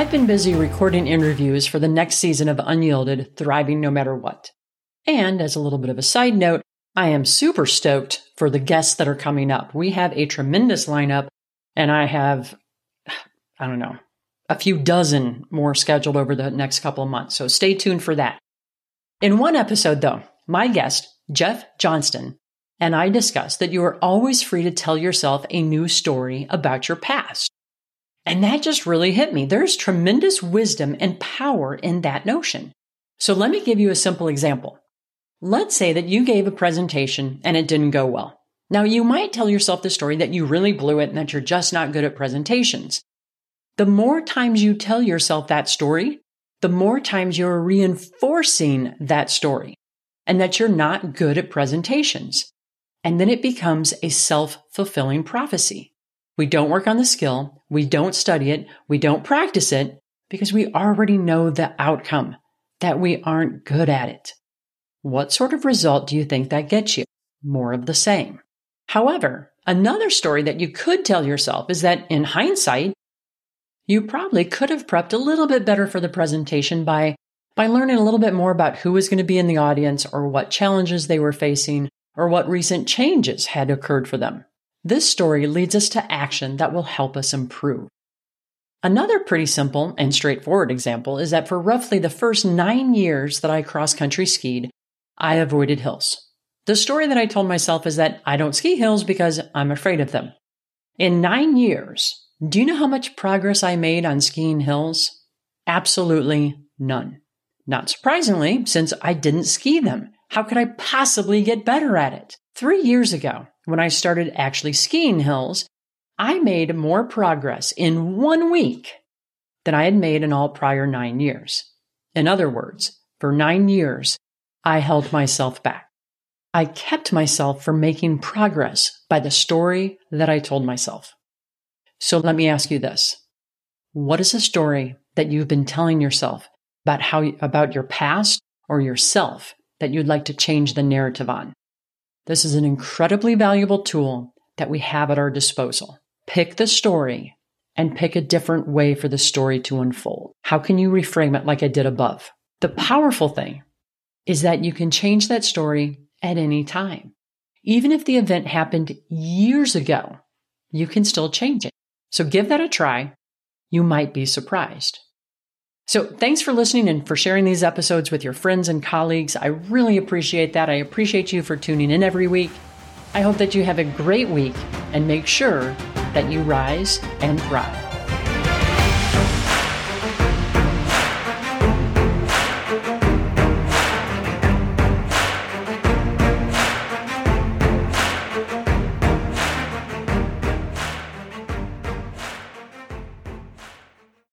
I've been busy recording interviews for the next season of Unyielded, Thriving No Matter What. And as a little bit of a side note, I am super stoked for the guests that are coming up. We have a tremendous lineup, and I have, I don't know, a few dozen more scheduled over the next couple of months. So stay tuned for that. In one episode, though, my guest, Jeff Johnston, and I discussed that you are always free to tell yourself a new story about your past. And that just really hit me. There's tremendous wisdom and power in that notion. So let me give you a simple example. Let's say that you gave a presentation and it didn't go well. Now you might tell yourself the story that you really blew it and that you're just not good at presentations. The more times you tell yourself that story, the more times you're reinforcing that story and that you're not good at presentations. And then it becomes a self fulfilling prophecy. We don't work on the skill. We don't study it. We don't practice it because we already know the outcome that we aren't good at it. What sort of result do you think that gets you? More of the same. However, another story that you could tell yourself is that in hindsight, you probably could have prepped a little bit better for the presentation by, by learning a little bit more about who was going to be in the audience or what challenges they were facing or what recent changes had occurred for them. This story leads us to action that will help us improve. Another pretty simple and straightforward example is that for roughly the first nine years that I cross country skied, I avoided hills. The story that I told myself is that I don't ski hills because I'm afraid of them. In nine years, do you know how much progress I made on skiing hills? Absolutely none. Not surprisingly, since I didn't ski them. How could I possibly get better at it? Three years ago, when I started actually skiing hills, I made more progress in one week than I had made in all prior nine years. In other words, for nine years, I held myself back. I kept myself from making progress by the story that I told myself. So let me ask you this. What is a story that you've been telling yourself about how, about your past or yourself that you'd like to change the narrative on? This is an incredibly valuable tool that we have at our disposal. Pick the story and pick a different way for the story to unfold. How can you reframe it like I did above? The powerful thing is that you can change that story at any time. Even if the event happened years ago, you can still change it. So give that a try. You might be surprised. So thanks for listening and for sharing these episodes with your friends and colleagues. I really appreciate that. I appreciate you for tuning in every week. I hope that you have a great week and make sure that you rise and thrive.